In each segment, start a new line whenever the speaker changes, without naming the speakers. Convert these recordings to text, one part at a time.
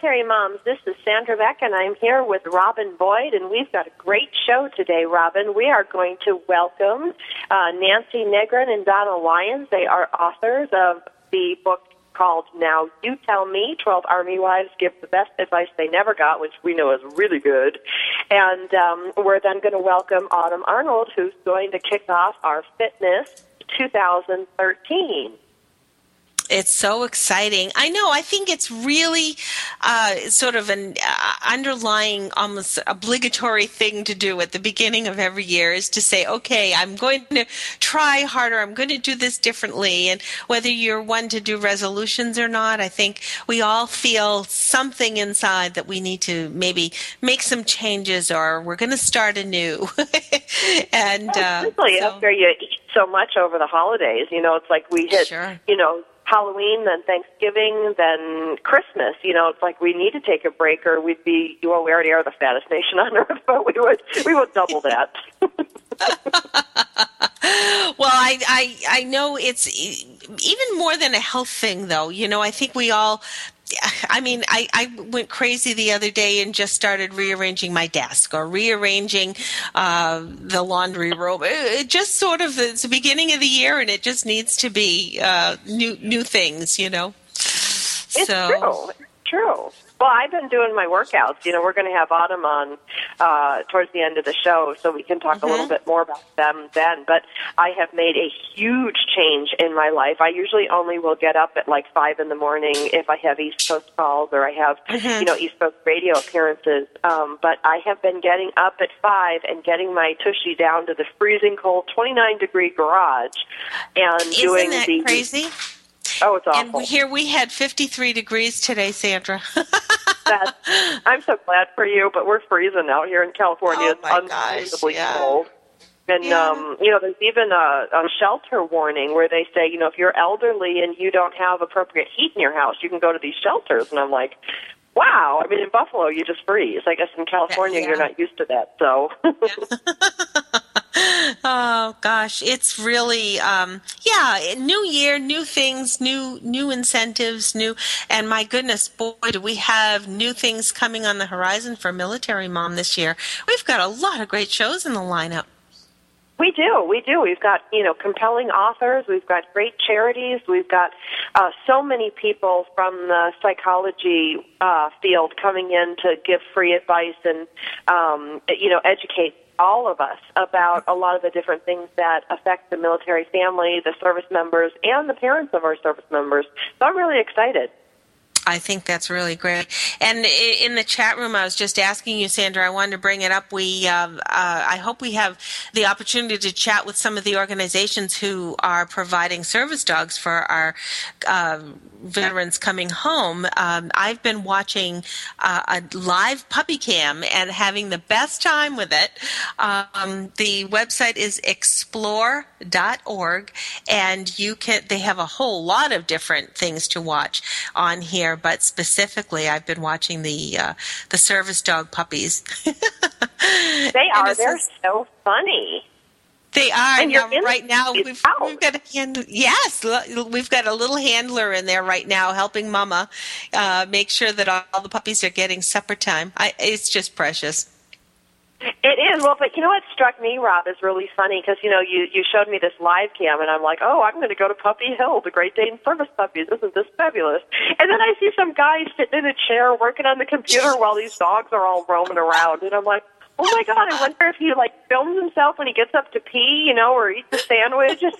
Military moms, this is Sandra Beck, and I'm here with Robin Boyd, and we've got a great show today, Robin. We are going to welcome uh, Nancy Negrin and Donna Lyons. They are authors of the book called Now You Tell Me 12 Army Wives Give the Best Advice They Never Got, which we know is really good. And um, we're then going to welcome Autumn Arnold, who's going to kick off our Fitness 2013.
It's so exciting. I know. I think it's really uh, sort of an uh, underlying, almost obligatory thing to do at the beginning of every year is to say, okay, I'm going to try harder. I'm going to do this differently. And whether you're one to do resolutions or not, I think we all feel something inside that we need to maybe make some changes or we're going to start anew. and uh,
Especially
so-
after you eat so much over the holidays, you know, it's like we hit,
Sure.
you know, Halloween, then Thanksgiving, then Christmas. You know, it's like we need to take a break, or we'd be. Well, we already are the fattest nation on earth, but we would we would double that.
well, I, I I know it's even more than a health thing, though. You know, I think we all. I mean, I, I went crazy the other day and just started rearranging my desk or rearranging uh, the laundry room. It, it just sort of it's the beginning of the year, and it just needs to be uh, new new things. You know.
It's
so
true. It's true. Well, I've been doing my workouts. You know, we're going to have Autumn on uh, towards the end of the show, so we can talk a little bit more about them then. But I have made a huge change in my life. I usually only will get up at like five in the morning if I have East Coast calls or I have, you know, East Coast radio appearances. Um, but I have been getting up at five and getting my tushy down to the freezing cold 29 degree garage and
isn't
doing
that
the.
crazy?
Oh, it's awful.
we- here we had 53 degrees today, Sandra.
I'm so glad for you, but we're freezing out here in California.
Oh,
it's unbelievably
gosh, yeah.
cold. And
Yeah.
um, you know, there's even a, a shelter warning where they say, you know, if you're elderly and you don't have appropriate heat in your house, you can go to these shelters. And I'm like, wow. I mean, in Buffalo, you just freeze. I guess in California,
Yeah.
you're not used to that. So,
Oh gosh, it's really um yeah, new year, new things, new new incentives, new and my goodness, boy, do we have new things coming on the horizon for Military Mom this year. We've got a lot of great shows in the lineup.
We do, we do. We've got you know compelling authors. We've got great charities. We've got uh, so many people from the psychology uh, field coming in to give free advice and um, you know educate all of us about a lot of the different things that affect the military family, the service members, and the parents of our service members. So I'm really excited.
I think that's really great. And in the chat room, I was just asking you, Sandra. I wanted to bring it up. We, uh, uh, I hope we have the opportunity to chat with some of the organizations who are providing service dogs for our uh, veterans coming home. Um, I've been watching uh, a live puppy cam and having the best time with it. Um, the website is explore.org, and you can. They have a whole lot of different things to watch on here, but specifically, I've been watching the uh, the service dog puppies.
They are. They're so funny.
They are
And
now, right now. We've, we've got a hand, yes, we've got a little handler in there right now helping Mama uh, make sure that all, all the puppies are getting supper time. I, it's just precious.
It is well, but you know what struck me, Rob, is really funny because you know you you showed me this live cam, and I'm like, oh, I'm going to go to Puppy Hill, the Great Dane Service Puppies. Isn't this fabulous? And then I see some guy sitting in a chair working on the computer while these dogs are all roaming around, and I'm like. Oh my God! I wonder if he like films himself when he gets up to pee, you know, or eats a sandwich. It's,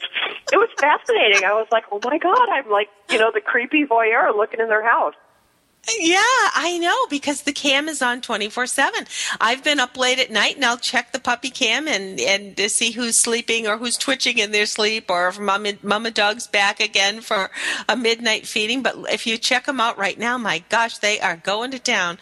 it was fascinating. I was like, "Oh my God!" I'm like, you know, the creepy voyeur looking in their house.
Yeah, I know because the cam is on 24/7. I've been up late at night and I'll check the puppy cam and and to see who's sleeping or who's twitching in their sleep or if mama mama dog's back again for a midnight feeding, but if you check them out right now, my gosh, they are going to town.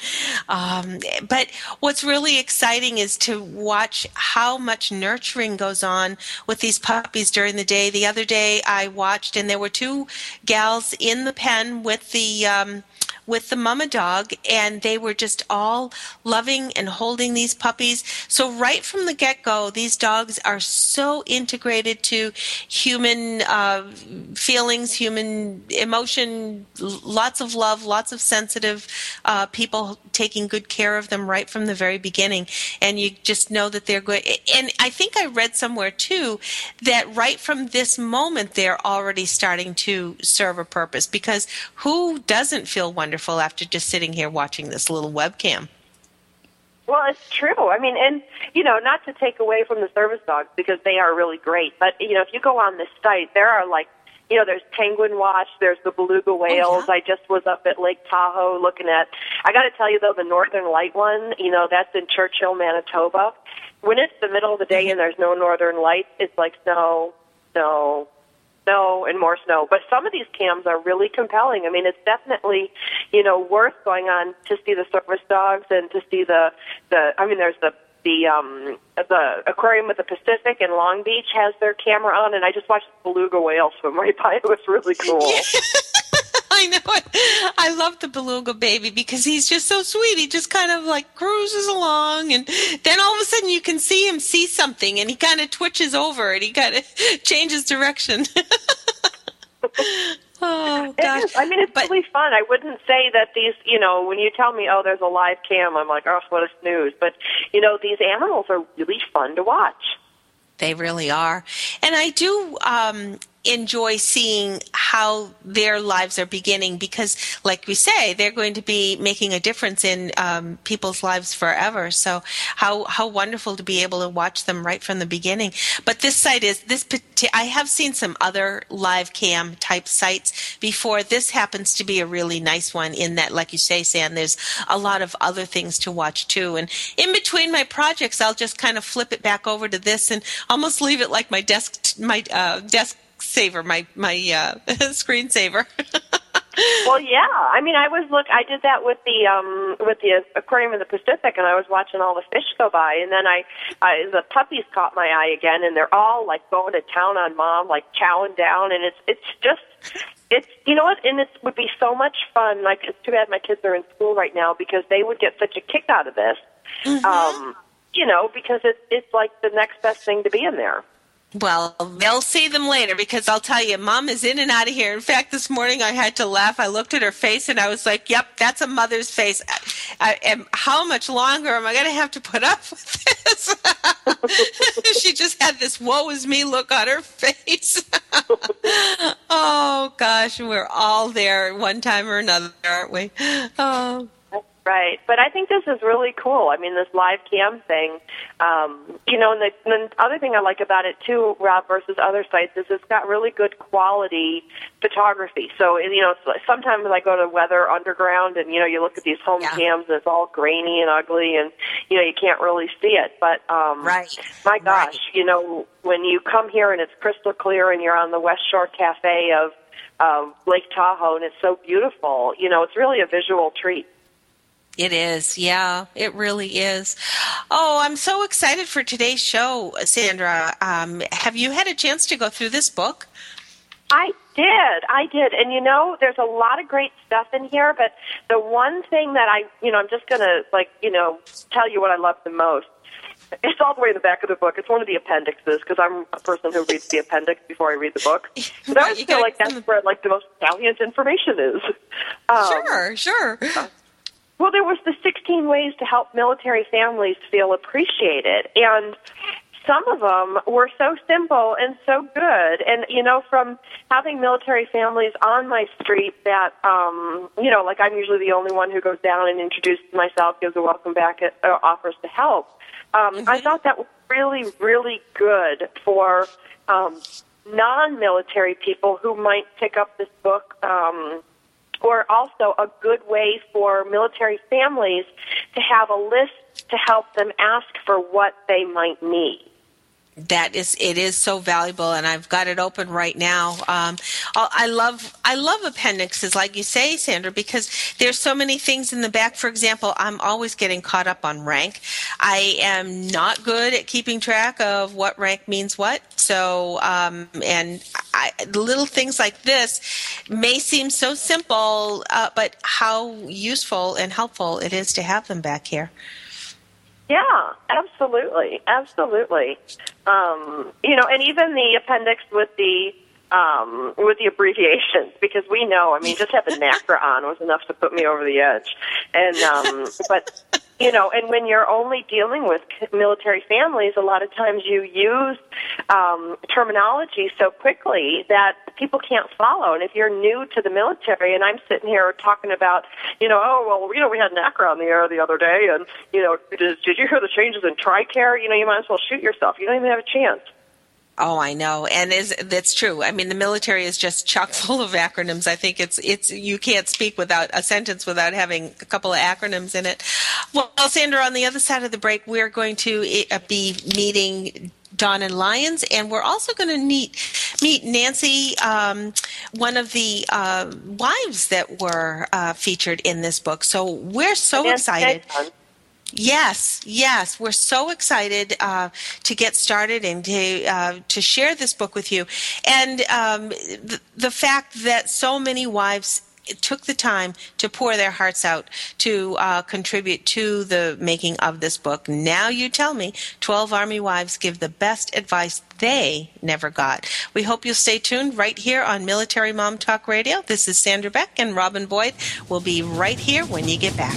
Um, but what's really exciting is to watch how much nurturing goes on with these puppies during the day. The other day I watched and there were two gals in the pen with the um, with the mama dog and they were just all loving and holding these puppies. So right from the get-go these dogs are so integrated to human uh, feelings human emotion lots of love lots of sensitive uh, people taking good care of them right from the very beginning. And you just know that they're good. And i think i read somewhere too that right from this moment they're already starting to serve a purpose. Because who doesn't feel wonderful after just sitting here watching this little webcam
Well, it's true. I mean, and you know, not to take away from the service dogs because they are really great, but you know, if you go on this site, there are like, you know, there's penguin watch, there's the beluga oh, whales.
yeah?
I just was up at Lake Tahoe looking at. I got to tell you though, the northern light one, you know, that's in Churchill, Manitoba. When it's the middle of the day mm-hmm. and there's no northern lights, it's like snow, snow, snow and more snow. But some of these cams are really compelling. I mean, it's definitely, you know, worth going on to see the service dogs and to see the the. I mean, there's the the um the aquarium of the Pacific in Long Beach has their camera on, and I just watched beluga whale swim right by. It was really cool.
I know it. I love the beluga baby because he's just so sweet. He just kind of like cruises along, and then all of a sudden you can see him see something, and he kind of twitches over, and he kind of changes direction. oh gosh!
is. I mean, it's
But-
really fun. I wouldn't say that these, you know, when you tell me, oh, there's a live cam, I'm like, oh, what a snooze. But, you know, these animals are really fun to watch.
They really are. And I do um, enjoy seeing how their lives are beginning because, like we say, they're going to be making a difference in um, people's lives forever. So, how, how wonderful to be able to watch them right from the beginning. But this site is this. I have seen some other live cam type sites before. This happens to be a really nice one in that, like you say, Sam, there's a lot of other things to watch too. And in between my projects, I'll just kind of flip it back over to this and almost leave it like my desk, my uh, desk saver, my my uh, screensaver.
Well, yeah. I mean, I was look. I did that with the um with the aquarium of the Pacific, and I was watching all the fish go by, and then I, I the puppies caught my eye again, and they're all like going to town on mom, like chowing down, and it's it's just. It's you know what, and it would be so much fun. Like it's too bad my kids are in school right now because they would get such a kick out of this. Um, you know, because it's it's like the next best thing to be in there.
Well, they'll see them later because I'll tell you, mom is in and out of here. In fact, this morning I had to laugh. I looked at her face and I was like, yep, that's a mother's face. I, I, how much longer am I going to have to put up with this? she just had this woe is me look on her face. oh, gosh, we're all there at one time or another, aren't we? Oh,
Right, but I think this is really cool. I mean, this live cam thing, um, you know, and the, and the other thing I like about it too, Rob, versus other sites, is it's got really good quality photography. So, you know, sometimes I go to Weather Underground, and you know, you look at these home
Yeah.
cams, and it's all grainy and ugly, and you know, you can't really see it. But um,
Right.
my gosh,
Right.
you know, when you come here and it's crystal clear, and you're on the West Shore Cafe of of Lake Tahoe, and it's so beautiful, you know, it's really a visual treat.
It is, yeah, it really is. Oh, I'm so excited for today's show, Sandra. Um, have you had a chance to go through this book?
I did. I did. And you know, there's a lot of great stuff in here, but the one thing that I, you know, I'm just going to like, you know, tell you what I love the most. it's all the way in the back of the book. It's one of the appendixes because I'm a person who reads the appendix before I read the book. So I always feel like that's where like the most salient information is.
Um, sure, sure.
Well, there was the 16 ways to help military families feel appreciated, and some of them were so simple and so good. And you know, from having military families on my street, that um, you know, like I'm usually the only one who goes down and introduces myself, gives a welcome back, uh, offers to help. Um, mm-hmm. I thought that was really, really good for um, non-military people who might pick up this book. Um, or also a good way for military families to have a list to help them ask for what they might need.
That is it is so valuable and i've got it open right now. Um, i love i love appendixes like you say sandra because there's so many things in the back. For example i'm always getting caught up on rank. I am not good at keeping track of what rank means what so um, and I, little things like this may seem so simple uh, but how useful and helpful it is to have them back here
yeah, absolutely, absolutely. Um, you know, and even the appendix with the um, with the abbreviations because we know. I mean, just having NACRA on was enough to put me over the edge. And um, but you know, and when you're only dealing with military families, a lot of times you use um, terminology so quickly that people can't follow. And if you're new to the military, and I'm sitting here talking about, you know, oh well, you know, we had NACRA on the air the other day, and you know, did, did you hear the changes in TRICARE? You know, you might as well shoot yourself. You don't even have a chance.
Oh, I know, and is that's true. I mean, the military is just chock full of acronyms. I think it's it's you can't speak without a sentence without having a couple of acronyms in it. Well, Sandra, on the other side of the break, we're going to uh, be meeting Donna Lyons, and we're also going to meet meet Nancy, um, one of the uh, wives that were uh, featured in this book. So we're so excited. Yes, yes, we're so excited uh, to get started and to uh, to share this book with you, and um, the, the fact that so many wives took the time to pour their hearts out to uh, contribute to the making of this book. Now you tell me, 12 Army wives give the best advice they never got. We hope you'll stay tuned right here on Military Mom Talk Radio. This is Sandra Beck and Robin Boyd. We'll be right here when you get back.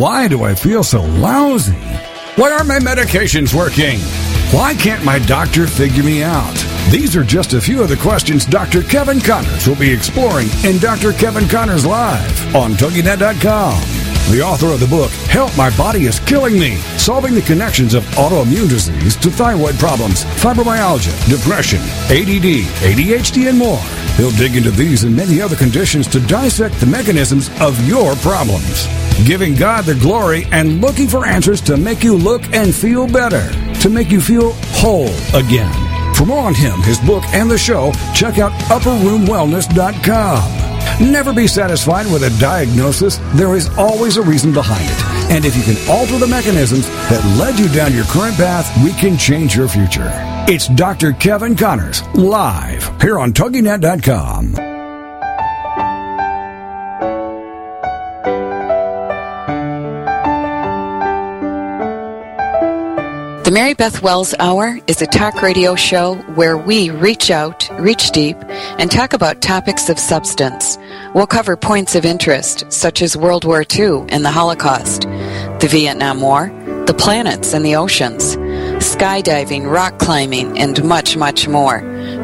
Why do I feel so lousy? Why aren't my medications working? Why can't my doctor figure me out? These are just a few of the questions Dr. Kevin Connors will be exploring in Dr. Kevin Connors Live on TogiNet.com. The author of the book, Help My Body Is Killing Me, solving the connections of autoimmune disease to thyroid problems, fibromyalgia, depression, ADD, ADHD, and more. He'll dig into these and many other conditions to dissect the mechanisms of your problems. Giving God the glory and looking for answers to make you look and feel better, to make you feel whole again. For more on him, his book, and the show, check out upperroomwellness.com. Never be satisfied with a diagnosis. There is always a reason behind it. And if you can alter the mechanisms that led you down your current path, we can change your future. It's Dr. Kevin Connors, live here on TogiNet.com.
The Mary Beth Wells Hour is a talk radio show where we reach out, reach deep, and talk about topics of substance. We'll cover points of interest such as World War II and the Holocaust, the Vietnam War, the planets and the oceans, skydiving, rock climbing, and much, much more.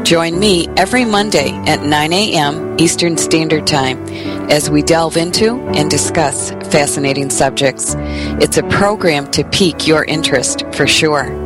Join me every Monday at 9 a.m. Eastern Standard Time as we delve into and discuss fascinating subjects. It's a program to pique your interest for sure.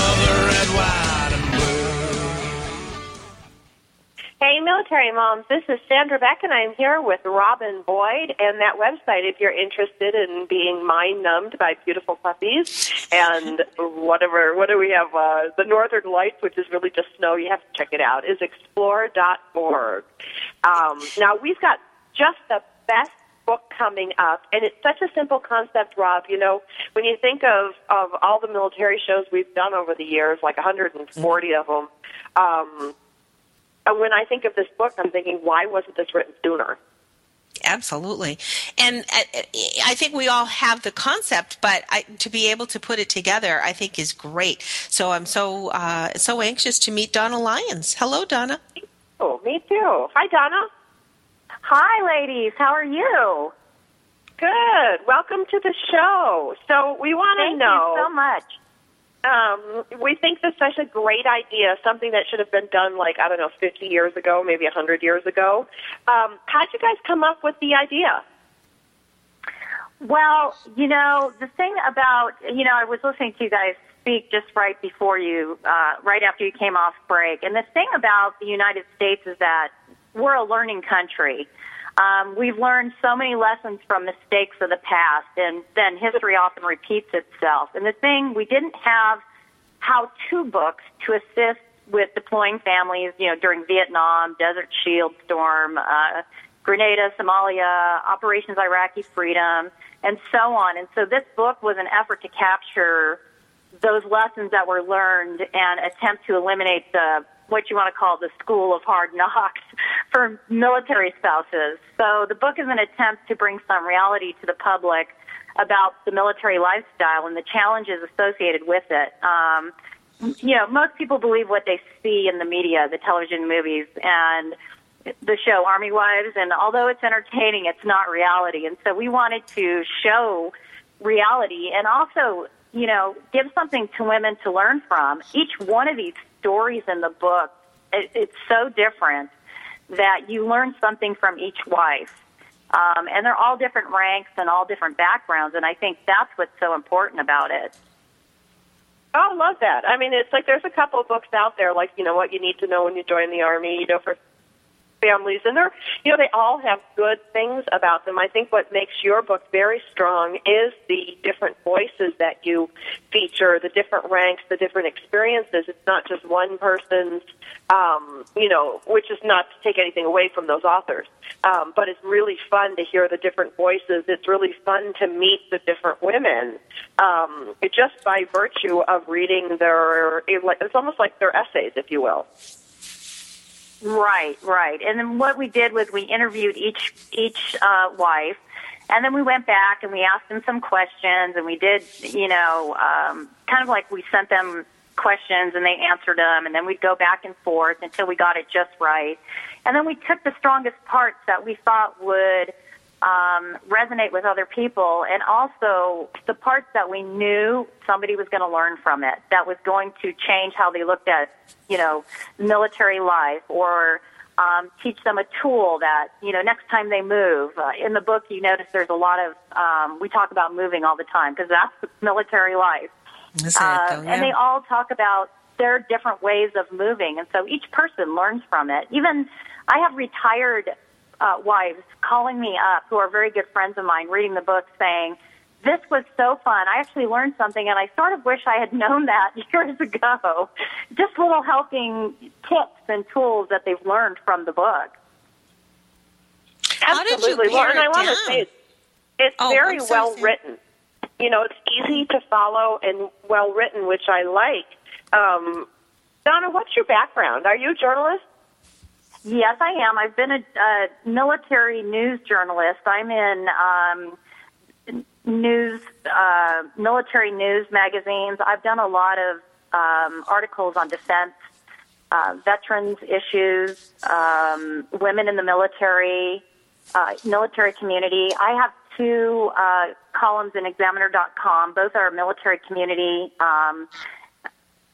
Military moms, this is Sandra Beck, and I'm here with Robin Boyd. And that website, if you're interested in being mind numbed by beautiful puppies and whatever, what do we have? Uh, the Northern Lights, which is really just snow, you have to check it out, is explore.org. Um, now, we've got just the best book coming up, and it's such a simple concept, Rob. You know, when you think of, of all the military shows we've done over the years, like 140 of them, um, when I think of this book, I'm thinking, why wasn't this written sooner?
Absolutely. And uh, I think we all have the concept, but I, to be able to put it together, I think is great. So I'm so uh, so anxious to meet Donna Lyons. Hello, Donna.
Oh, me too. Hi, Donna.
Hi, ladies. How are you?
Good. Welcome to the show. So we want
to
know.
Thank you so much
um, we think this is such a great idea, something that should have been done like, I don't know, 50 years ago, maybe 100 years ago. Um, how'd you guys come up with the idea?
Well, you know, the thing about, you know, I was listening to you guys speak just right before you, uh, right after you came off break. And the thing about the United States is that we're a learning country. Um, we've learned so many lessons from mistakes of the past, and then history often repeats itself. And the thing, we didn't have how-to books to assist with deploying families, you know, during Vietnam, Desert Shield Storm, uh, Grenada, Somalia, Operations Iraqi Freedom, and so on. And so this book was an effort to capture those lessons that were learned and attempt to eliminate the what you want to call the school of hard knocks for military spouses. So the book is an attempt to bring some reality to the public about the military lifestyle and the challenges associated with it. Um, you know, most people believe what they see in the media, the television movies, and the show Army Wives. And although it's entertaining, it's not reality. And so we wanted to show reality and also, you know, give something to women to learn from. Each one of these stories in the book, it, it's so different that you learn something from each wife. Um, and they're all different ranks and all different backgrounds, and I think that's what's so important about it.
Oh, I love that. I mean, it's like there's a couple of books out there, like, you know, what you need to know when you join the Army, you know, for families, and they're, you know, they all have good things about them. I think what makes your book very strong is the different voices that you feature, the different ranks, the different experiences. It's not just one person's, um, you know, which is not to take anything away from those authors, um, but it's really fun to hear the different voices. It's really fun to meet the different women, um, just by virtue of reading their. It's almost like their essays, if you will.
Right, right. And then what we did was we interviewed each each uh, wife, and then we went back and we asked them some questions, and we did, you know, um, kind of like we sent them questions and they answered them, and then we'd go back and forth until we got it just right, and then we took the strongest parts that we thought would um, resonate with other people, and also the parts that we knew somebody was going to learn from it, that was going to change how they looked at, you know, military life, or um, teach them a tool that, you know, next time they move. Uh, in the book, you notice there's a lot of, um, we talk about moving all the time because that's military life.
Uh,
and they all talk about their different ways of moving, and so each person learns from it. Even I have retired uh, wives calling me up who are very good friends of mine, reading the book, saying, this was so fun. I actually learned something, and I sort of wish I had known that years ago. Just little helping tips and tools that they've learned from the book.
How
Absolutely.
Did you well,
and I want
to
say it's, it's
oh,
very
so
well
sorry.
written. You know, it's easy to follow and well written, which I like. Um, Donna, what's your background? Are you a journalist?
Yes, I am. I've been a, a military news journalist. I'm in um, news, uh, military news magazines. I've done a lot of um, articles on defense, uh, veterans issues, um, women in the military, uh, military community. I have two uh, columns in Examiner.com. Both are military community, um,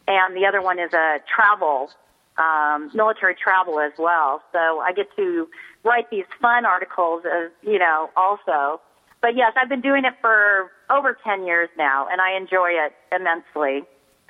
and the other one is a travel, um, military travel as well. So I get to write these fun articles, as you know, also. But yes, I've been doing it for over 10 years now, and I enjoy it immensely.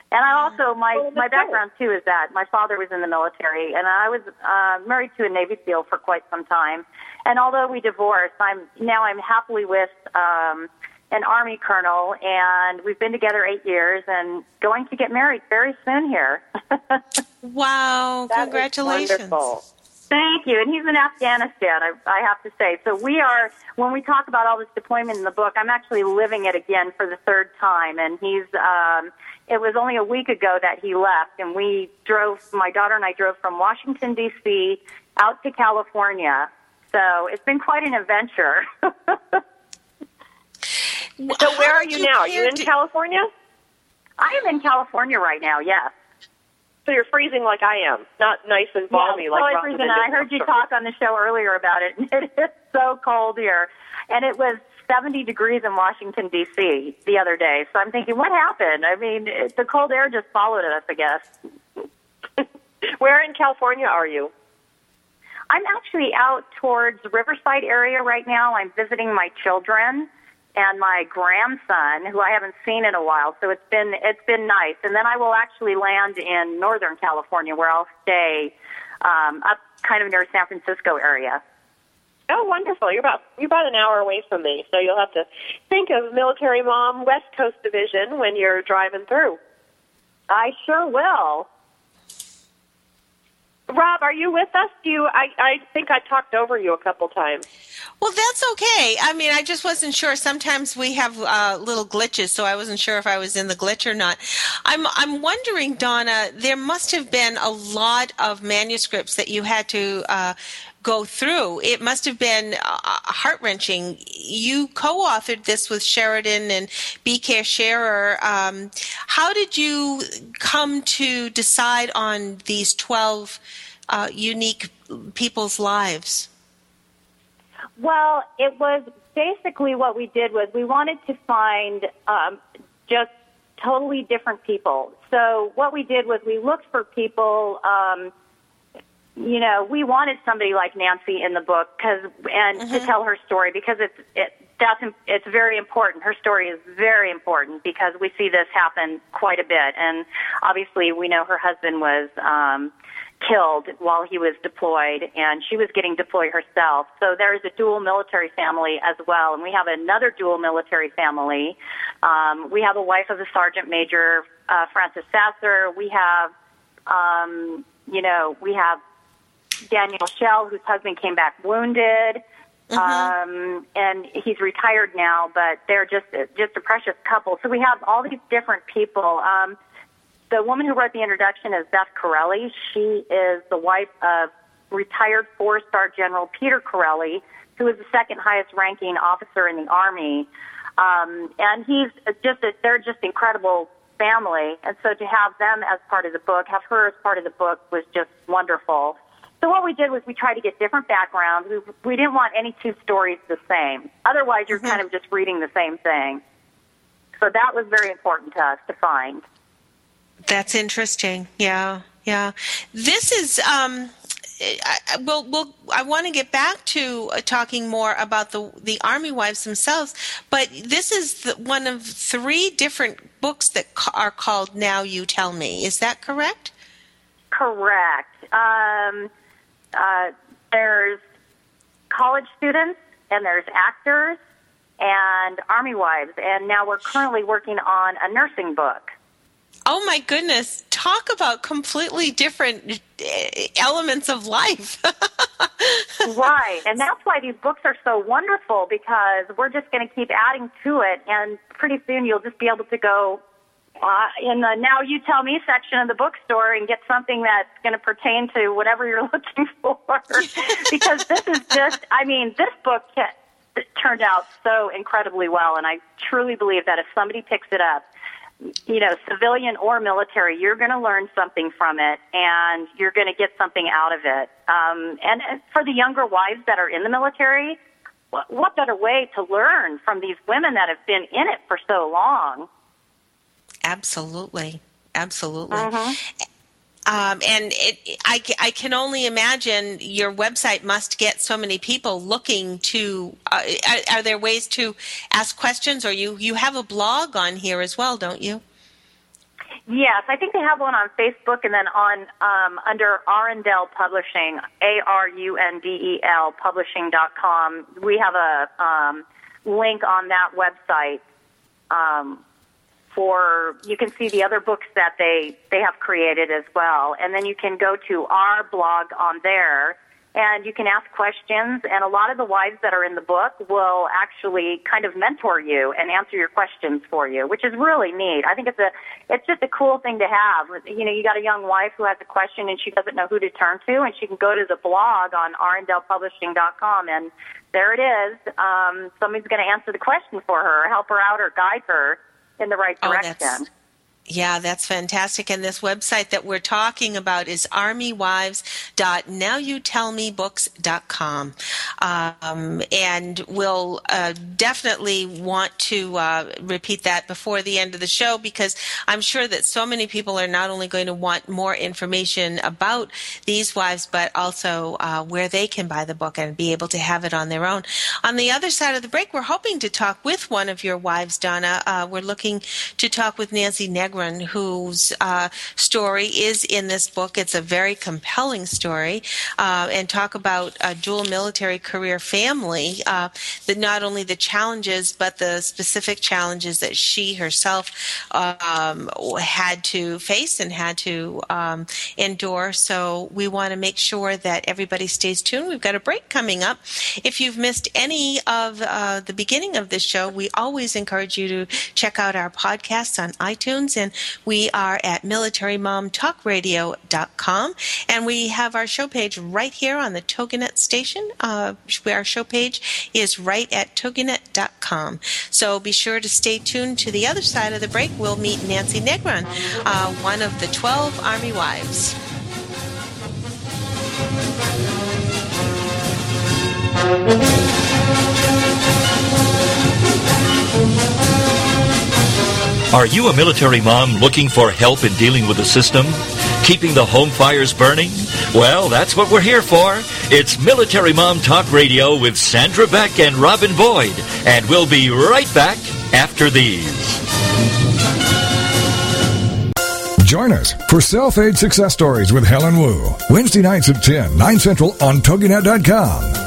And I also my
Well,
my background too is that my father was in the military, and I was uh, married to a Navy SEAL for quite some time. And although we divorced, I'm now I'm happily with um, an Army colonel, and we've been together eight years, and going to get married very soon here.
Wow,
That
congratulations.
wonderful.
Thank you. And he's in Afghanistan, I, I have to say. So we are, when we talk about all this deployment in the book, I'm actually living it again for the third time. And he's, um, it was only a week ago that he left, and we drove, my daughter and I drove from Washington, D.C. out to California. So it's been quite an adventure.
So where are
did
you now? Are you in
to-
California?
I am in California right now, yes.
So you're freezing like I am, not nice and balmy
yeah,
like
totally freezing. I heard you talk on the show earlier about it. and It is so cold here, and it was 70 degrees in Washington D.C. the other day. So I'm thinking, what happened? I mean, it, the cold air just followed us, I guess.
Where in California are you?
I'm actually out towards the Riverside area right now. I'm visiting my children and my grandson, who I haven't seen in a while. So it's been it's been nice. And then I will actually land in Northern California, where I'll stay um, up kind of near San Francisco area.
Oh, wonderful! You're about you're about an hour away from me, so you'll have to think of Military Mom West Coast Division when you're driving through.
I sure will.
Rob, are you with us? Do you? I I think I talked over you a couple times.
Well, that's okay. I mean, I just wasn't sure. Sometimes we have uh, little glitches, so I wasn't sure if I was in the glitch or not. I'm I'm wondering, Donna. There must have been a lot of manuscripts that you had to uh, go through. It must have been uh, heart wrenching. You co-authored this with Sheridan and B.K. Scherer. Um, how did you come to decide on these twelve uh, unique people's lives?
Well, it was basically what we did was we wanted to find um, just totally different people. So what we did was we looked for people. Um, you know, we wanted somebody like Nancy in the book because and to tell her story because it's it that's it's very important. Her story is very important because we see this happen quite a bit, and obviously we know her husband was. Um, killed while he was deployed, and she was getting deployed herself. So there's a dual military family as well, and we have another dual military family. Um, we have a wife of a sergeant major, uh, Francis Sasser. We have, um, you know, we have Daniel Shell, whose husband came back wounded. Um, and he's retired now, but they're just just a precious couple. So we have all these different people. Um, the woman who wrote the introduction is Beth Chiarelli. She is the wife of retired four-star General Peter Chiarelli, who is the second highest-ranking officer in the Army. Um, and he's just a, they're just incredible family. And so to have them as part of the book, have her as part of the book was just wonderful. So what we did was we tried to get different backgrounds. We, we didn't want any two stories the same. Otherwise, you're kind of just reading the same thing. So that was very important to us to find.
That's interesting. Yeah, yeah. This is. Um, I, I, well, well, I want to get back to uh, talking more about the the army wives themselves, but this is the, one of three different books that ca- are called "Now You Tell Me." Is that correct?
Correct. Um, uh, there's college students and there's actors and army wives, and now we're currently working on a nursing book.
Oh my goodness! Talk about completely different uh, elements of life.
right, and that's why these books are so wonderful because we're just going to keep adding to it, and pretty soon you'll just be able to go uh, in the Now You Tell Me section of the bookstore and get something that's going to pertain to whatever you're looking for. because this is just, I mean, this book turned out so incredibly well, and I truly believe that if somebody picks it up, you know, civilian or military, you're going to learn something from it and you're going to get something out of it. Um, and for the younger wives that are in the military, what, what better way to learn from these women that have been in it for so long?
Absolutely. Absolutely. Mm-hmm. Um, and it, I, I can only imagine your website must get so many people looking to. Uh, are, are, there ways to ask questions, or you you have a blog on here as well, don't you?
Yes, I think they have one on Facebook, and then on um, under Arundel Publishing, A R U N D E L Publishing dot com. We have a um, link on that website um, for you can see the other books that they they have created as well. And then you can go to our blog on there and you can ask questions and a lot of the wives that are in the book will actually kind of mentor you and answer your questions for you which is really neat. I think it's a it's just a cool thing to have. You know you got a young wife who has a question and she doesn't know who to turn to and she can go to the blog on arundelpublishing.com and there it is. Um, somebody's going to answer the question for her help her out or guide her in the right oh, direction. Oh,
yeah, that's fantastic. And this website that we're talking about is armywives.nowyoutellmebooks.com. Um, and we'll uh, definitely want to uh, repeat that before the end of the show because I'm sure that so many people are not only going to want more information about these wives, but also uh, where they can buy the book and be able to have it on their own. On the other side of the break, we're hoping to talk with one of your wives, Donna. Uh, we're looking to talk with Nancy Whose uh, story is in this book. It's a very compelling story, uh, and talk about a dual military career family. Uh, that not only the challenges, but the specific challenges that she herself um, had to face and had to um, endure. So we want to make sure that everybody stays tuned. We've got a break coming up. If you've missed any of uh, the beginning of this show, we always encourage you to check out our podcasts on iTunes and we are at militarymomtalkradio.com, and we have our show page right here on the TogiNet station. Uh, our show page is right at toginet.com. So be sure to stay tuned to the other side of the break. We'll meet Nancy Negron, uh, one of the 12 Army wives.
Are you a military mom looking for help in dealing with the system? Keeping the home fires burning? Well, that's what we're here for. It's Military Mom Talk Radio with Sandra Beck and Robin Boyd. And we'll be right back after these.
Join us for Self-Aid Success Stories with Helen Wu. Wednesday nights at 10, 9 Central on TogiNet.com.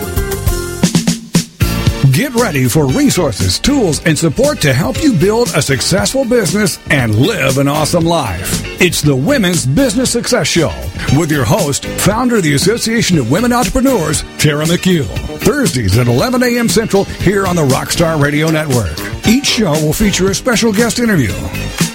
Get ready for resources, tools, and support to help you build a successful business and live an awesome life. It's the Women's Business Success Show with your host, founder of the Association of Women Entrepreneurs, Tara McHugh. Thursdays at 11 a.m. Central here on the Rockstar Radio Network. Each show will feature a special guest interview.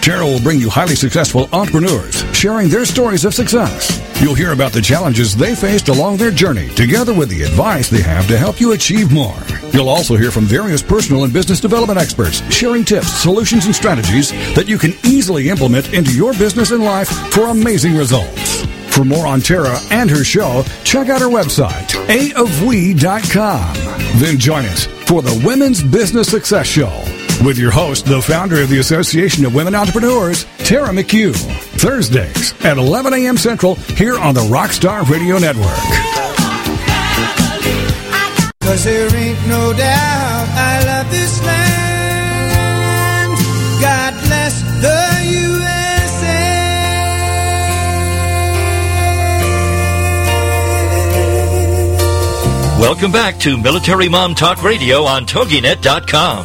Tara will bring you highly successful entrepreneurs sharing their stories of success. You'll hear about the challenges they faced along their journey, together with the advice they have to help you achieve more. You'll also hear from various personal and business development experts sharing tips, solutions, and strategies that you can easily implement into your business and life for amazing results. For more on Tara and her show, check out her website, aofwe.com. Then join us for the Women's Business Success Show with your host, the founder of the Association of Women Entrepreneurs, Tara McHugh. Thursdays at 11 a.m. Central here on the Rockstar Radio Network.
Cause there ain't no doubt I love this land. God bless the USA.
Welcome back to Military Mom Talk Radio on TogiNet.com,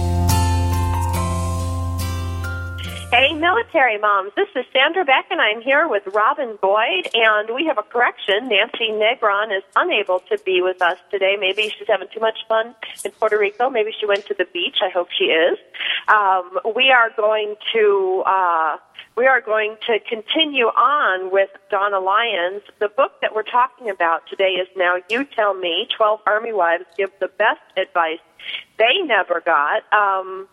Military moms. This is Sandra Beck, and I'm here with Robin Boyd. And we have a correction. Nancy Negron is unable to be with us today. Maybe she's having too much fun in Puerto Rico. Maybe she went to the beach. I hope she is. Um, we are going to. Uh, we are going to continue on with Donna Lyons. The book that we're talking about today is now You Tell Me 12 Army Wives Give the Best Advice They Never Got. Um,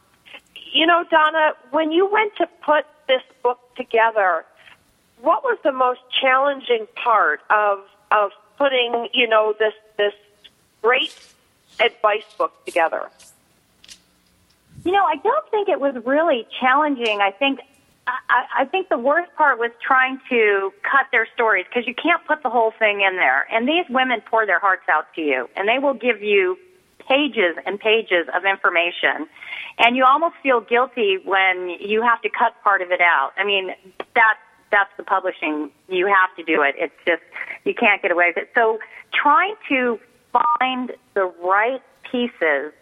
you know, Donna, when you went to put this book together, what was the most challenging part of of putting, you know, this this great advice book together?
You know, I don't think it was really challenging. I think I, I think the worst part was trying to cut their stories because you can't put the whole thing in there. And these women pour their hearts out to you, and they will give you pages and pages of information. And you almost feel guilty when you have to cut part of it out. I mean, that that's the publishing. You have to do it. It's just you can't get away with it. So trying to find the right pieces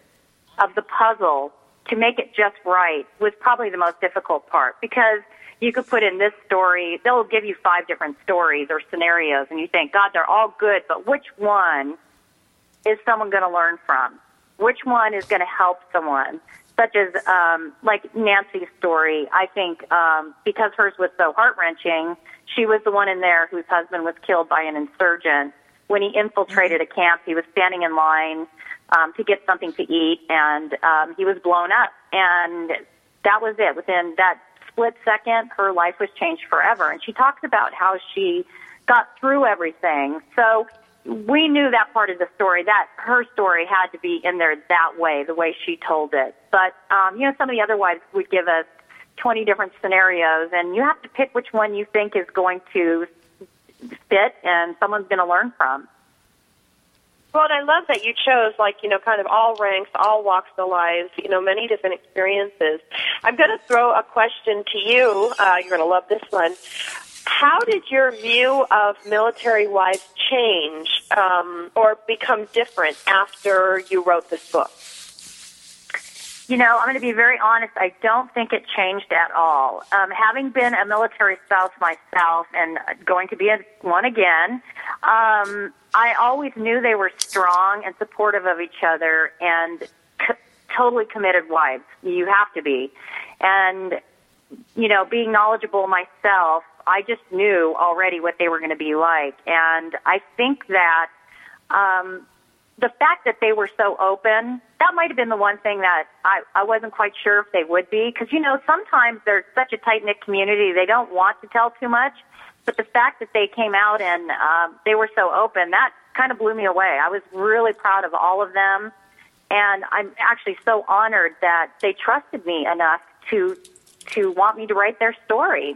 of the puzzle to make it just right was probably the most difficult part because you could put in this story, they'll give you five different stories or scenarios and you think, God, they're all good, but which one is someone going to learn from? Which one is going to help someone? Such as um, like Nancy's story, I think um, because hers was so heart wrenching, she was the one in there whose husband was killed by an insurgent. When he infiltrated a camp, he was standing in line um, to get something to eat, and um, he was blown up. And that was it. Within that split second, her life was changed forever. And she talks about how she got through everything. So we knew that part of the story, that her story had to be in there that way, the way she told it. But, um, you know, some of the other wives would give us 20 different scenarios, and you have to pick which one you think is going to fit and someone's going to learn from.
Well, and I love that you chose, like, you know, kind of all ranks, all walks of lives, you know, many different experiences. I'm going to throw a question to you. Uh, you're going to love this one. How did your view of military wives change um, or become different after you wrote this book?
You know, I'm going to be very honest. I don't think it changed at all. Um, having been a military spouse myself and going to be a, one again, um, I always knew they were strong and supportive of each other and c- totally committed wives. You have to be. And, you know, being knowledgeable myself, I just knew already what they were going to be like. And I think that um, the fact that they were so open, that might have been the one thing that I, I wasn't quite sure if they would be. Because, you know, sometimes they're such a tight knit community, they don't want to tell too much. But the fact that they came out and um, they were so open, that kind of blew me away. I was really proud of all of them. And I'm actually so honored that they trusted me enough to to want me to write their story.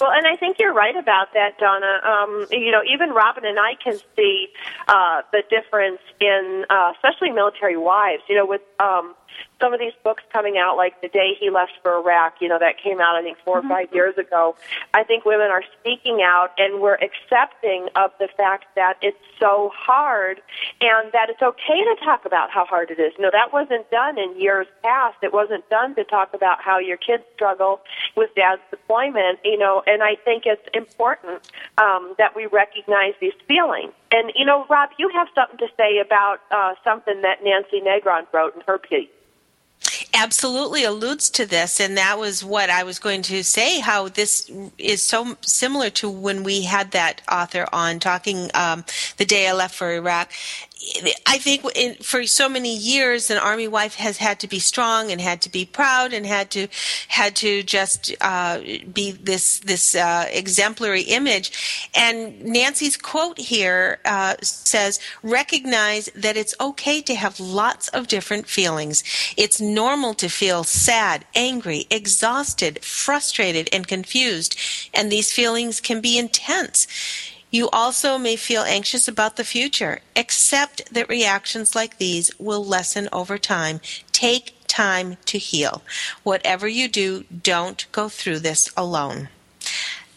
Well, and I think you're right about that, Donna. Um, you know, even Robin and I can see uh, the difference in, uh, especially military wives. You know, with um, some of these books coming out, like The Day He Left for Iraq, you know, that came out, I think, 4 mm-hmm. or five years ago. I think women are speaking out and we're accepting of the fact that it's so hard and that it's okay to talk about how hard it is. Know, that wasn't done in years past. It wasn't done to talk about how your kids struggle with dad's deployment, you know, and I think it's important um, that we recognize these feelings. And, you know, Rob, you have something to say about uh, something that Nancy Negron wrote in her piece
absolutely alludes to this, and that was what I was going to say. How this is so similar to when we had that author on talking um, the day I left for Iraq. I think in, for so many years, an army wife has had to be strong and had to be proud and had to had to just uh, be this this uh, exemplary image. And Nancy's quote here uh, says, "Recognize that it's okay to have lots of different feelings. It's normal to feel sad, angry, exhausted, frustrated, and confused, and these feelings can be intense." You also may feel anxious about the future. Accept that reactions like these will lessen over time. Take time to heal. Whatever you do, don't go through this alone.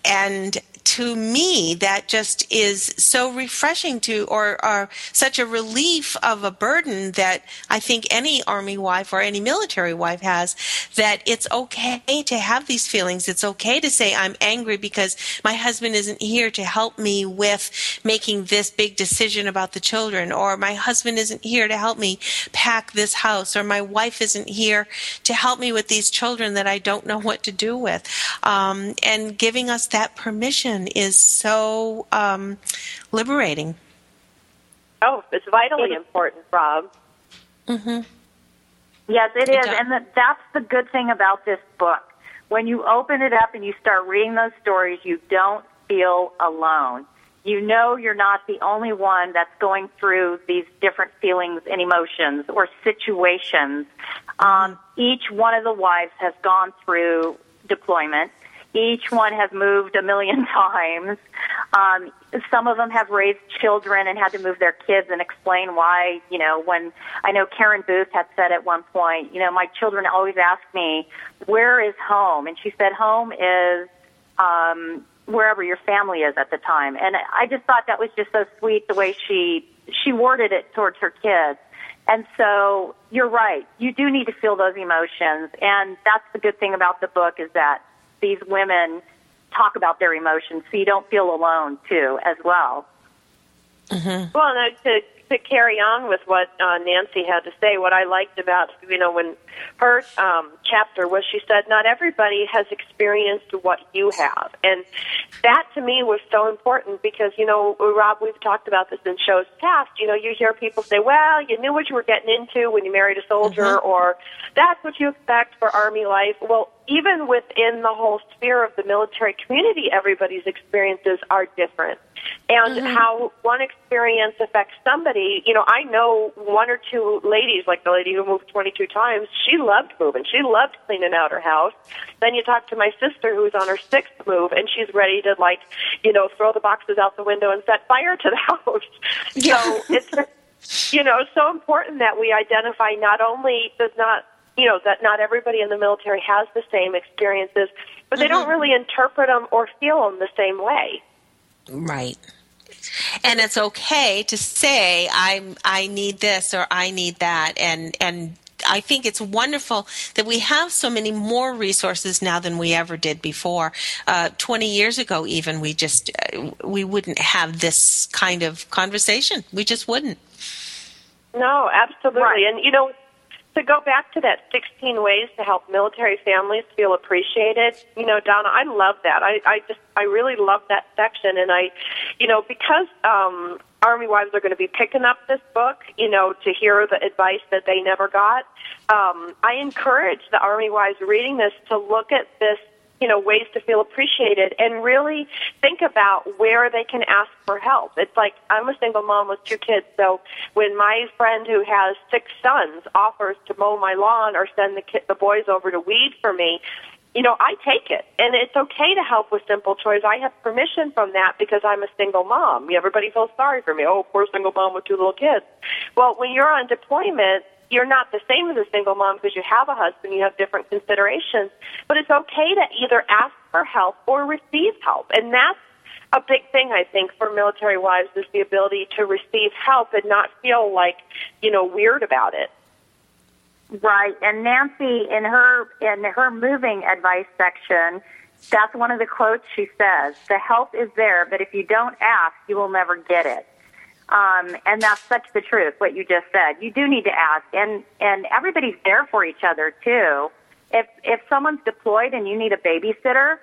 And to me, that just is so refreshing to, or, such a relief of a burden that I think any army wife or any military wife has that it's okay to have these feelings. It's okay to say, I'm angry because my husband isn't here to help me with making this big decision about the children, or my husband isn't here to help me pack this house, or my wife isn't here to help me with these children that I don't know what to do with. Um, and giving us that permission is so um, liberating.
Oh, it's vitally important, Rob.
Mm-hmm.
Yes, it is, and the, that's the good thing about this book. When you open it up and you start reading those stories, you don't feel alone. You know you're not the only one that's going through these different feelings and emotions or situations. Um, each one of the wives has gone through deployment each one has moved a million times. Um, some of them have raised children and had to move their kids and explain why, you know, when I know Karen Booth had said at one point, you know, my children always ask me, where is home? And she said, home is, um, wherever your family is at the time. And I just thought that was just so sweet the way she, she worded it towards her kids. And so you're right. You do need to feel those emotions. And that's the good thing about the book is that these women talk about their emotions so you don't feel alone too as well.
Mm-hmm. Well, and to to carry on with what uh, Nancy had to say, what I liked about you know when her um, chapter was she said not everybody has experienced what you have, and that to me was so important because you know Rob, we've talked about this in shows past. You know, you hear people say, "Well, you knew what you were getting into when you married a soldier," mm-hmm. or "That's what you expect for army life." Well, even within the whole sphere of the military community, everybody's experiences are different. And mm-hmm. how one experience affects somebody, you know, I know one or two ladies, like the lady who moved 22 times, she loved moving. She loved cleaning out her house. Then you talk to my sister who's on her sixth move and she's ready to like, you know, throw the boxes out the window and set fire to the house. Yeah. So it's, you know, so important that we identify not only does not you know that not everybody in the military has the same experiences, but they mm-hmm. don't really interpret them or feel them the same way.
Right. And it's okay to say I I need this or I need that and and I think it's wonderful that we have so many more resources now than we ever did before. Uh, Twenty years ago, even we just uh, we wouldn't have this kind of conversation. We just wouldn't.
No, absolutely. Right. And you know, to go back to that 16 ways to help military families feel appreciated, you know, Donna, I love that. I, I just, I really love that section. And I, you know, because, um, Army wives are going to be picking up this book, you know, to hear the advice that they never got. Um, I encourage the Army wives reading this to look at this you know, ways to feel appreciated and really think about where they can ask for help. It's like I'm a single mom with two kids, so when my friend who has six sons offers to mow my lawn or send the kid, the boys over to weed for me, you know, I take it. And it's okay to help with simple chores. I have permission from that because I'm a single mom. Everybody feels sorry for me. Oh, poor single mom with two little kids. Well, when you're on deployment, you're not the same as a single mom because you have a husband, you have different considerations. But it's okay to either ask for help or receive help. And that's a big thing, I think, for military wives is the ability to receive help and not feel like, you know, weird about it.
Right. And Nancy in her in her moving advice section, that's one of the quotes she says. The help is there, but if you don't ask, you will never get it. Um, and that's such the truth, what you just said. You do need to ask, and and everybody's there for each other too. If if someone's deployed and you need a babysitter,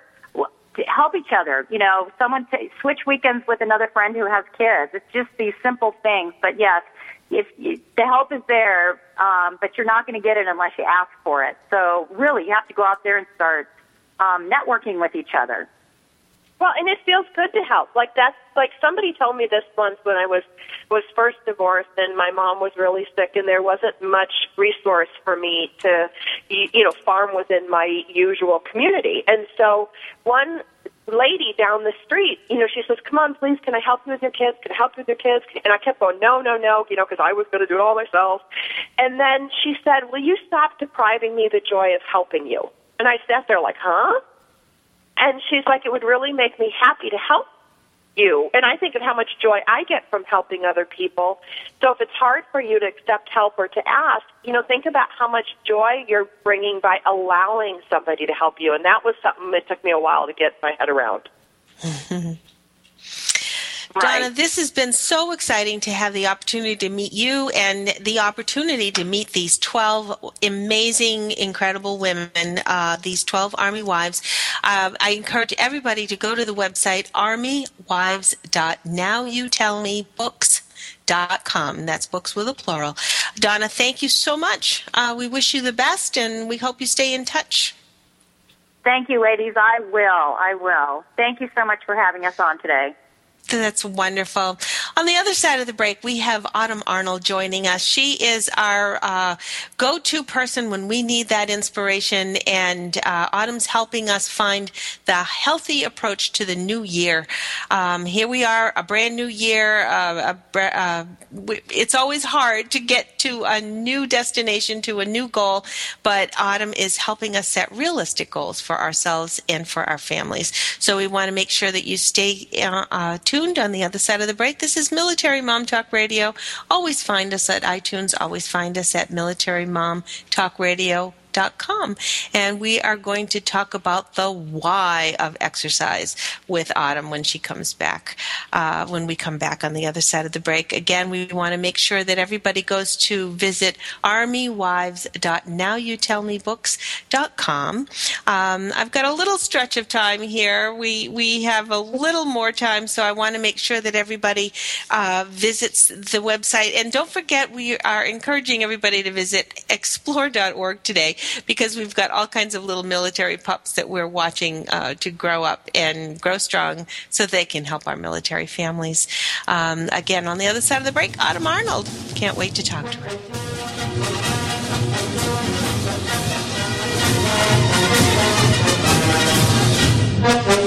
help each other. You know, someone t- switch weekends with another friend who has kids. It's just these simple things. But yes, if you, the help is there, um, but you're not going to get it unless you ask for it. So really, you have to go out there and start um, networking with each other.
Well, and it feels good to help. Like that's like somebody told me this once when I was was first divorced and my mom was really sick and there wasn't much resource for me to you know farm within my usual community. And so one lady down the street, you know, she says, "Come on, please, can I help you with your kids? Can I help you with your kids?" And I kept going, "No, no, no," you know, because I was going to do it all myself. And then she said, "Will you stop depriving me the joy of helping you?" And I sat there like, "Huh?" And she's like, "It would really make me happy to help you. And I think of how much joy I get from helping other people. So if it's hard for you to accept help or to ask, you know, think about how much joy you're bringing by allowing somebody to help you. And that was something that took me a while to get my head around.
Right. Donna, this has been so exciting to have the opportunity to meet you and the opportunity to meet these 12 amazing, incredible women, uh, these 12 Army wives. Uh, I encourage everybody to go to the website armywives.nowyoutellmebooks.com. That's books with a plural. Donna, thank you so much. Uh, we wish you the best and we hope you stay in touch.
Thank you, ladies. I will. I will. Thank you so much for having us on today.
That's wonderful. On the other side of the break, we have Autumn Arnold joining us. She is our uh, go to person when we need that inspiration, and uh, Autumn's helping us find the healthy approach to the new year. Um, here we are, a brand new year. Uh, uh it's always hard to get to a new destination, to a new goal, but Autumn is helping us set realistic goals for ourselves and for our families. So we want to make sure that you stay uh, uh, tuned tuned on the other side of the break. This is Military Mom Talk Radio. Always find us at iTunes. Always find us at Military Mom Talk Radio and we are going to talk about the why of exercise with Autumn when she comes back, uh, when we come back on the other side of the break. Again, we want to make sure that everybody goes to visit armywives.nowyoutellmebooks.com. Um, I've got a little stretch of time here. We, we have a little more time, so I want to make sure that everybody uh, visits the website. And don't forget, we are encouraging everybody to visit explore.org today because we've got all kinds of little military pups that we're watching uh, to grow up and grow strong so they can help our military families. Um, again, on the other side of the break, Autumn Arnold. Can't wait to talk to her.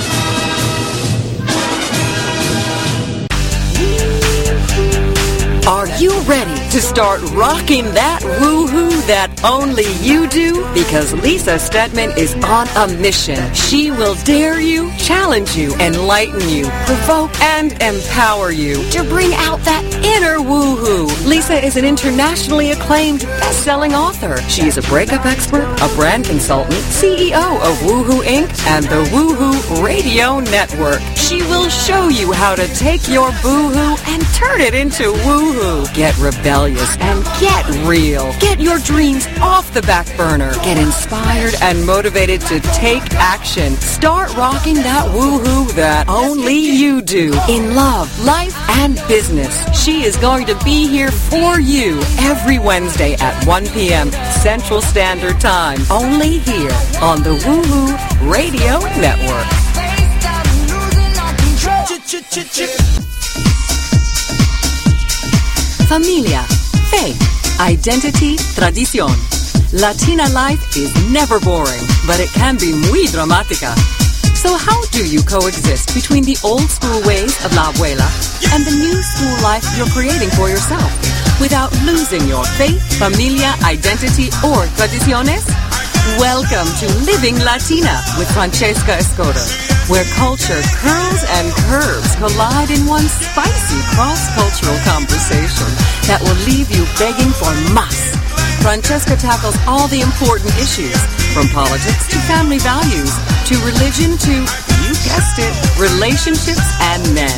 Are you ready to start rocking that woohoo that only you do? Because Lisa Steadman is on a mission. She will dare you, challenge you, enlighten you, provoke, and empower you to bring out that inner woohoo. Lisa is an internationally acclaimed best-selling author. She is a breakup expert, a brand consultant, CEO of Woohoo Inc. and the Woohoo Radio Network. She will show you how to take your boohoo and turn it into woohoo Get rebellious and get real. Get your dreams off the back burner. Get inspired and motivated to take action. Start rocking that woohoo that only you do in love, life, and business. She is going to be here for you every Wednesday at 1 p.m. Central Standard Time. Only here on the Woohoo Radio Network. Familia, faith, identity, tradición. Latina life is never boring, but it can be muy dramática. So how do you coexist between the old school ways of la abuela and the new school life you're creating for yourself without losing your faith, familia, identity, or tradiciones? Welcome to Living Latina with Francesca Escoto, where culture curls and curves collide in one spicy cross-cultural conversation that will leave you begging for mas. Francesca tackles all the important issues, from politics to family values to religion to, you guessed it, relationships and men.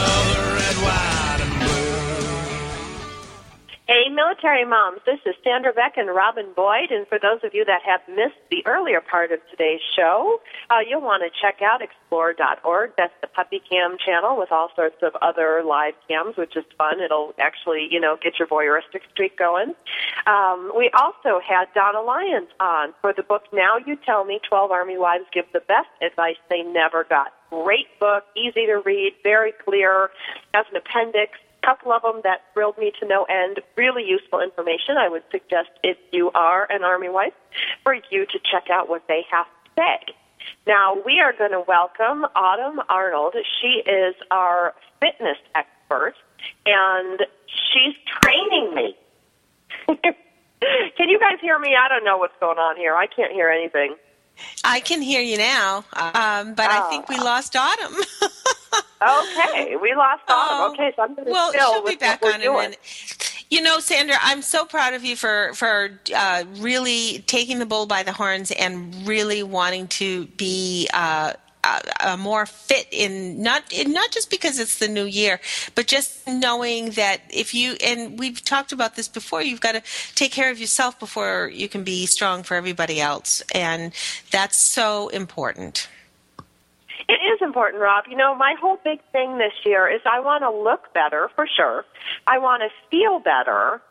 Military moms, this is Sandra Beck and Robin Boyd. And for those of you that have missed the earlier part of today's show, uh, you'll want to check out explore.org. That's the puppy cam channel with all sorts of other live cams, which is fun. It'll actually, you know, get your voyeuristic streak going. Um, we also had Donna Lyons on for the book Now You Tell Me 12 Army Wives Give the Best Advice They Never Got. Great book, easy to read, very clear, has an appendix couple of them that thrilled me to no end. Really useful information. I would suggest if you are an Army wife for you to check out what they have to say. Now, we are going to welcome Autumn Arnold. She is our fitness expert, and she's training me. Can you guys hear me? I don't know what's going on here. I can't hear anything.
I can hear you now, um, but I think we lost Autumn.
okay, we lost Autumn.
Oh,
okay, so I'm going to
well, she'll be back on in a minute. You know, Sandra, I'm so proud of you for for uh, really taking the bull by the horns and really wanting to be. Uh, uh, uh, more fit in not in, not just because it's the new year, but just knowing that if you and we've talked about this before, you've got to take care of yourself before you can be strong for everybody else, and that's so important.
It is important, Rob. You know, my whole big thing this year is I want to look better for sure. I want to feel better.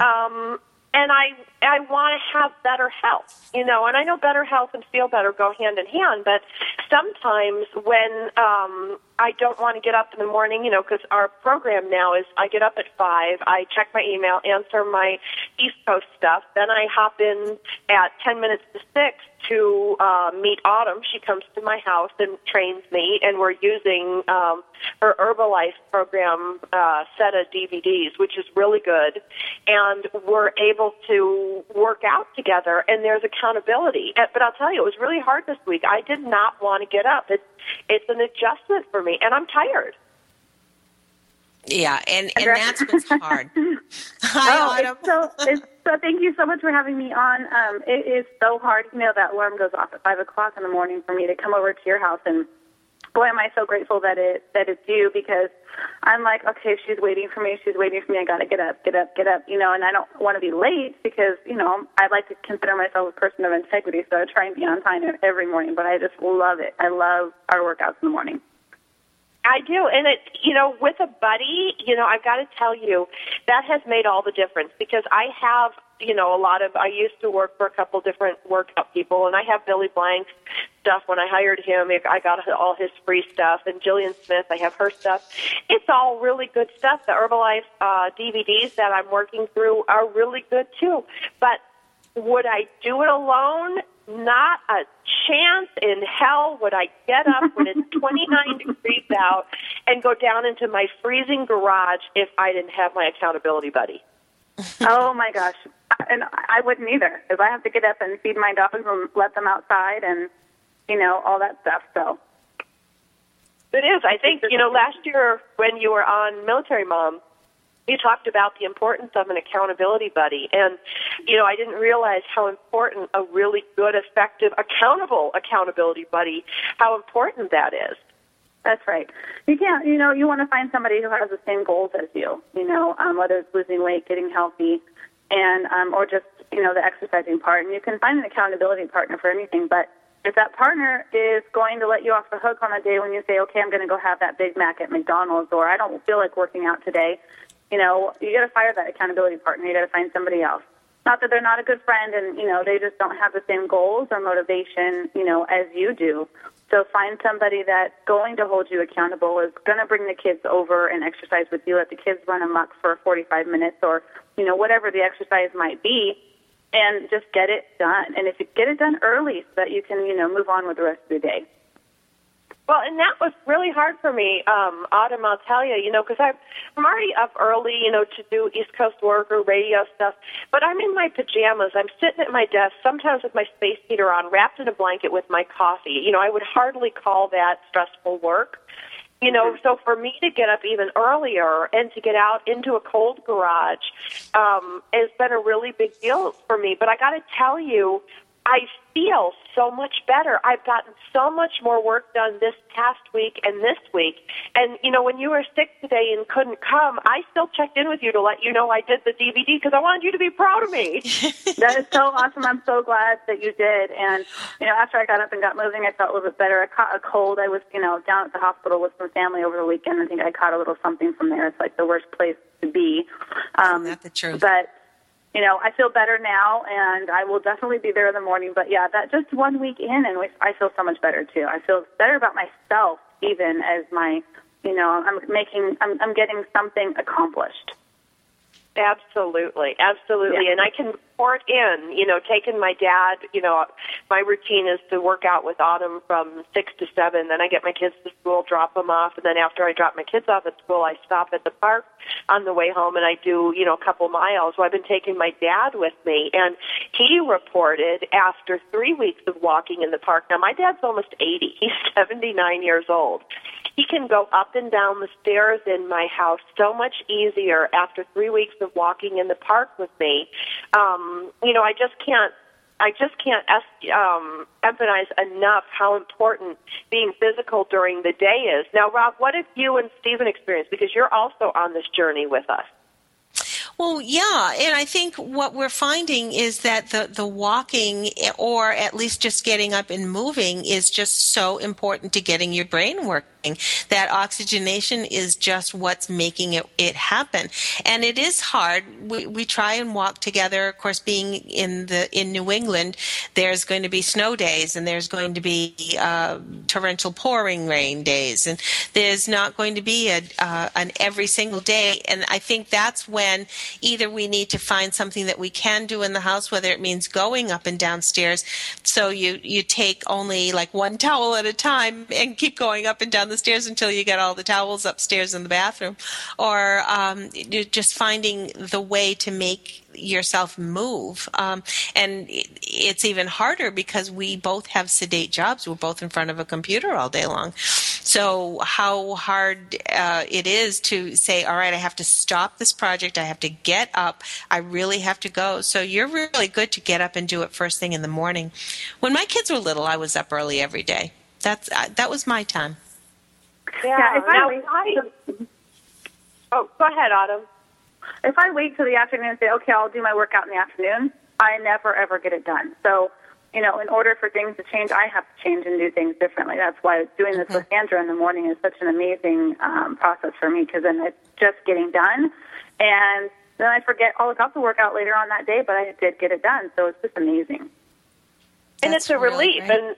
Um, and I I want to have better health, you know, and I know better health and feel better go hand in hand, but sometimes when um I don't want to get up in the morning, you know, because our program now is I get up at five, I check my email, answer my East Coast stuff, then I hop in at ten minutes to six to uh, meet Autumn. She comes to my house and trains me, and we're using um, her Herbalife program uh, set of DVDs, which is really good. And we're able to work out together, and there's accountability. But I'll tell you, it was really hard this week. I did not want to get up. It's it's an adjustment for me, and I'm tired.
Yeah, and and that's what's hard.
oh,
Hi.
It's so, it's, so thank you so much for having me on. Um, it is so hard. You know, that alarm goes off at five o'clock in the morning for me to come over to your house, and boy, am I so grateful that it that it's you because I'm like, okay, she's waiting for me. She's waiting for me. I got to get up, get up, get up. You know, and I don't want to be late because you know I like to consider myself a person of integrity, so I try and be on time every morning. But I just love it. I love our workouts in the morning.
I do, and it you know with a buddy, you know I've got to tell you that has made all the difference because I have you know a lot of I used to work for a couple different workout people, and I have Billy Blanks' stuff. When I hired him, I got all his free stuff, and Jillian Smith, I have her stuff. It's all really good stuff. The Herbalife uh, DVDs that I'm working through are really good too, but would I do it alone? Not a chance in hell would I get up when it's 29 degrees out and go down into my freezing garage if I didn't have my accountability buddy.
oh my gosh.
And I wouldn't either because I have to get up and feed my dogs and let them outside and you know all that stuff. So
It is. I think, you know, last year when you were on Military Mom, you talked about the importance of an accountability buddy. And, you know, I didn't realize how important a really good, effective, accountable accountability buddy, how important that is.
That's right. You can't, you know, you want to find somebody who has the same goals as you, you know, um, whether it's losing weight, getting healthy, and, um, or just, you know, the exercising part. And you can find an accountability partner for anything, but if that partner is going to let you off the hook on a day when you say, okay, I'm going to go have that Big Mac at McDonald's, or I don't feel like working out today, you know, you got to fire that accountability partner. You got to find somebody else. Not that they're not a good friend and, you know, they just don't have the same goals or motivation, you know, as you do. So find somebody that's going to hold you accountable, is going to bring the kids over and exercise with you, let the kids run amok for 45 minutes or, you know, whatever the exercise might be, and just get it done. And if you get it done early so that you can, you know, move on with the rest of the day.
Well, and that was really hard for me, um, Autumn. I'll tell you, you know, because I'm already up early, you know, to do East Coast work or radio stuff. But I'm in my pajamas. I'm sitting at my desk, sometimes with my space heater on, wrapped in a blanket with my coffee. You know, I would hardly call that stressful work. You know, so for me to get up even earlier and to get out into a cold garage um, has been a really big deal for me. But I got to tell you, I feel so much better. I've gotten so much more work done this past week and this week. And, you know, when you were sick today and couldn't come, I still checked in with you to let you know I did the DVD because I wanted you to be proud of me.
that is so awesome. I'm so glad that you did. And, you know, after I got up and got moving, I felt a little bit better. I caught a cold. I was, you know, down at the hospital with some family over the weekend. I think I caught a little something from there. It's like the worst place to be. Um,
Not the truth.
But you know, I feel better now, and I will definitely be there in the morning. But yeah, that just one week in, and I feel so much better too. I feel better about myself, even as my, you know, I'm making, I'm, I'm getting something accomplished.
Absolutely, absolutely.
Yeah.
And I can report in, you know, taking my dad, you know, my routine is to work out with Autumn from 6 to 7. Then I get my kids to school, drop them off. And then after I drop my kids off at school, I stop at the park on the way home and I do, you know, a couple miles. So I've been taking my dad with me. And he reported after three weeks of walking in the park. Now, my dad's almost 80. He's 79 years old. He can go up and down the stairs in my house so much easier after three weeks of walking in the park with me. Um, you know, I just can't. I just can't um, emphasize enough how important being physical during the day is. Now, Rob, what have you and Stephen experienced? Because you're also on this journey with us.
Well, yeah, and I think what we're finding is that the the walking or at least just getting up and moving is just so important to getting your brain working. That oxygenation is just what's making it, it happen. And it is hard. We, we try and walk together. Of course, being in the, in New England, there's going to be snow days and there's going to be, uh, torrential pouring rain days and there's not going to be a, uh, an every single day. And I think that's when either we need to find something that we can do in the house, whether it means going up and downstairs. So you, you take only like one towel at a time and keep going up and down the stairs until you get all the towels upstairs in the bathroom, or um, you're just finding the way to make yourself move. Um, and it, it's even harder because we both have sedate jobs. We're both in front of a computer all day long. So how hard uh, it is to say, all right, I have to stop this project. I have to get up. I really have to go. So you're really good to get up and do it first thing in the morning. When my kids were little, I was up early every day. That's uh, that was my time.
Yeah.
Yeah, if I
now,
wait-
I, oh, go ahead, Autumn.
If I wait till the afternoon and say, okay, I'll do my workout in the afternoon, I never ever get it done. So, you know, in order for things to change, I have to change and do things differently. That's why doing this with Sandra in the morning is such an amazing um, process for me because then it's just getting done. And then I forget all about the workout later on that day, but I did get it done. So it's just amazing.
and it's a
really
relief.
great.
And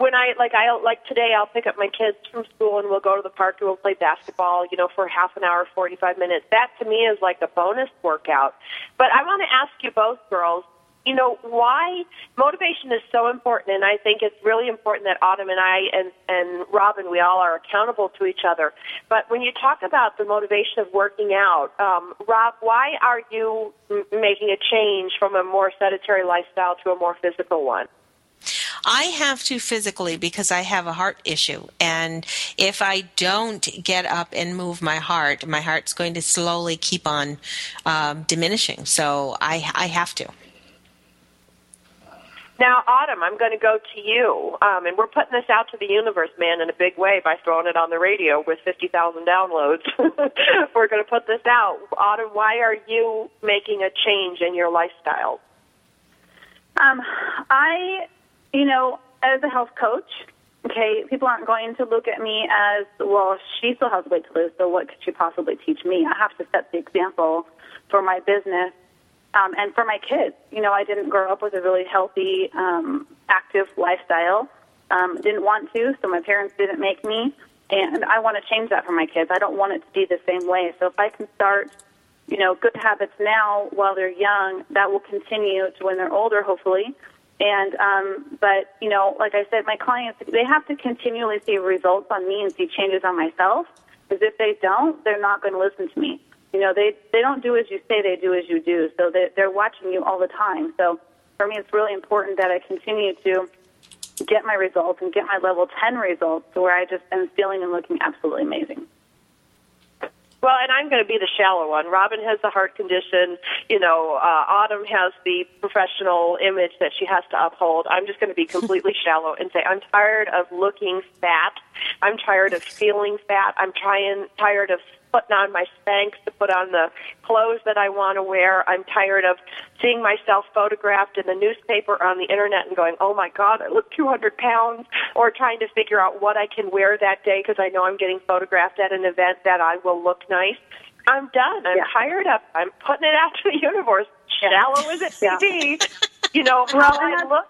when I like I like today, I'll pick up my kids from school and we'll go to the park and we'll play basketball. You know, for half an hour, forty five minutes. That to me is like a bonus workout. But I want to ask you both, girls. you know why motivation is so important and i think it's really important that autumn and i and and robin we all are accountable to each other but when you talk about the motivation of working out um, rob why are you m- making a change from a more sedentary lifestyle to a more physical one
I have to physically because I have a heart issue. And if I don't get up and move my heart, my heart's going to slowly keep on um, diminishing. So I, I have to.
Now, Autumn, I'm going to go to you, um, and we're putting this out to the universe, man, in a big way by throwing it on the radio with 50,000 downloads. we're going to put this out. Autumn, why are you making a change in your lifestyle?
Um, I, you know, as a health coach, okay, people aren't going to look at me as, well, she still has weight to lose, so what could she possibly teach me? I have to set the example for my business um, and for my kids. You know, I didn't grow up with a really healthy, um, active lifestyle. Um, didn't want to, so my parents didn't make me, and I want to change that for my kids. I don't want it to be the same way. So if I can start, you know, good habits now while they're young, that will continue to when they're older, hopefully. And um, but you know, like I said, my clients they have to continually see results on me and see changes on myself. Because if they don't, they're not going to listen to me. You know they they don't do as you say they do as you do. So they they're watching you all the time. So for me it's really important that i continue to get my results and get my level 10 results to where i just am feeling and looking absolutely amazing
well, and I'm going to be the shallow one. Robin has the heart condition. You know, uh, Autumn has the professional image that she has to uphold. I'm just going to be completely shallow and say I'm tired of looking fat. I'm tired of feeling fat. I'm trying tired of putting on my Spanx to put on the clothes that I want to wear. I'm tired of seeing myself photographed in the newspaper or on the internet and going, oh my God, I look 200 pounds, or trying to figure out what I can wear that day because I know I'm getting photographed at an event that I will look nice. I'm done. I'm yeah. tired of. I'm putting it out to the universe. Shallow as it may be, you know, how I look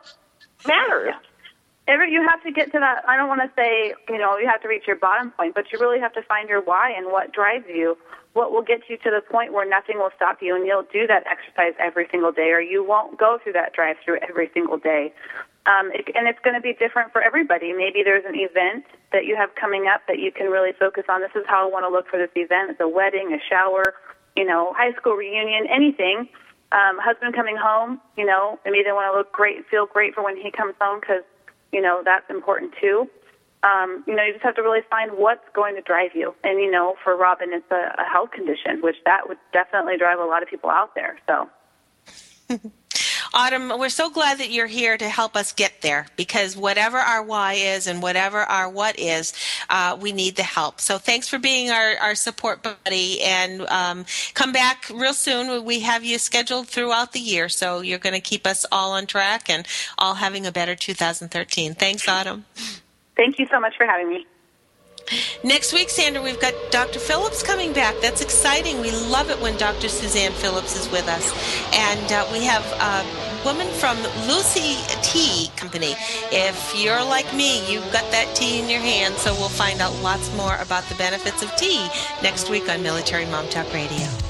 matters. Yeah
ever you have to get to that i don't want to say you know you have to reach your bottom point but you really have to find your why and what drives you. What will get you to the point where nothing will stop you and you'll do that exercise every single day or you won't go through that drive through every single day. Um, it, and it's going to be different for everybody. Maybe there's an event that you have coming up that you can really focus on. This is how i want to look for this event it's a wedding a shower you know high school reunion anything. Um, husband coming home, you know, maybe they want to look great, feel great for when he comes home because you know, that's important too. Um, you know, you just have to really find what's going to drive you. And, you know, for Robin, it's a, a health condition, which that would definitely drive a lot of people out there. So.
Autumn, we're so glad that you're here to help us get there because whatever our why is and whatever our what is, uh, we need the help. So thanks for being our, our support buddy and um, come back real soon. We have you scheduled throughout the year, so you're going to keep us all on track and all having a better 2013. Thanks, Autumn.
Thank you so much for having me.
Next week, Sandra, we've got Dr. Phillips coming back. That's exciting. We love it when Dr. Suzanne Phillips is with us. And uh, we have a woman from Lucy Tea Company. If you're like me, you've got that tea in your hand, so we'll find out lots more about the benefits of tea next week on Military Mom Talk Radio.